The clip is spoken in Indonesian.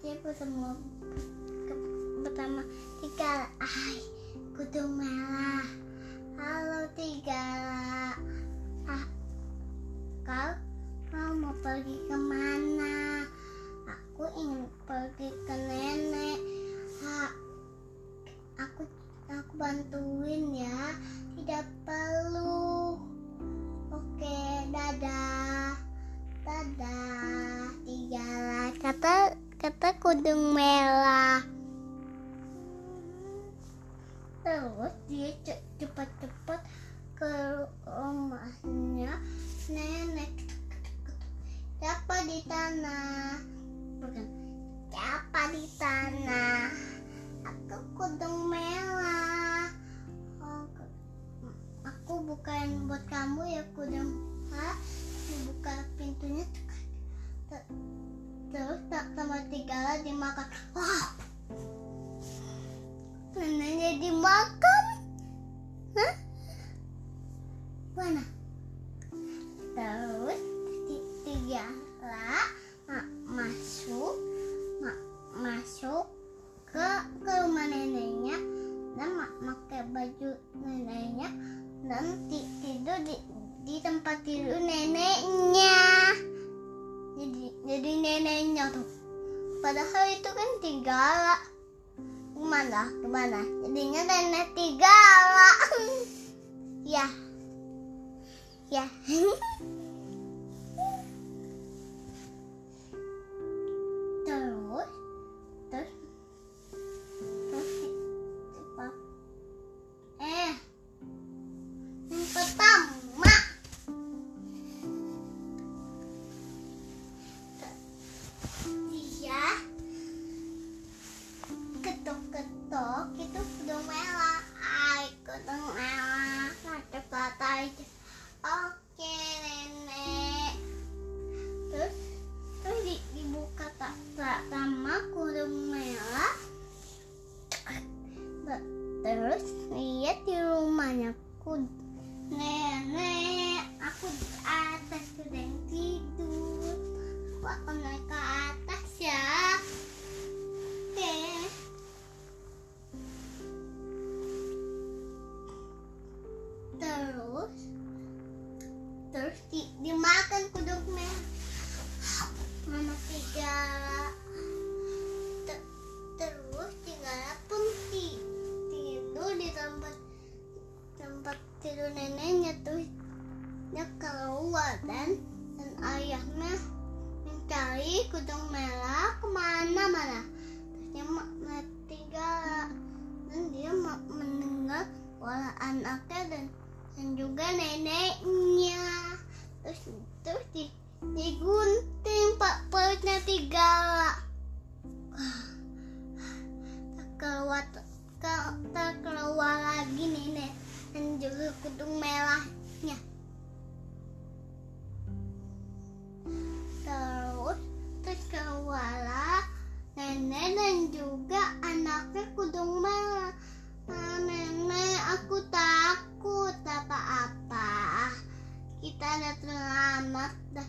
dia bertemu pertama tiga ay kudung merah. Halo tiga. Ah, kau kau mau pergi ke mana? Aku ingin pergi ke nenek. Ah, aku aku bantuin ya. Tidak perlu. Oke, dadah. Dadah. Tiga kata kudung merah. Terus dia ce- cepat-cepat ke rumahnya nenek. Siapa di tanah? Bukan. Siapa di tanah? Aku kudung merah. Aku bukain buat kamu ya kudung. Hah? Dibuka pintunya. Tigala dimakan. Wah. Neneknya dimakan. Hah? Mana? Terus ti- tigala ma- masuk ma- masuk ke ke rumah neneknya dan pakai baju neneknya dan ti- tidur di di tempat tidur neneknya jadi jadi neneknya tuh padahal itu kan tigala. Gimana gimana jadinya nenek tigala. Ya. Ya aku naik ke atas ya. Oke. Terus terus di, dimakan kudung merah mama tiga. Te- terus tigala pun ti- tidur neneknya dia keluar dan dan ayahnya mencari kudung merah ke mana mana? Terus dia tigala dan dia mendengar suara anaknya dan dan juga neneknya. Terus terus di digunting pak perutnya tigala tak keluar tak, tak keluar lagi nenek. Dan juga kudung merahnya dah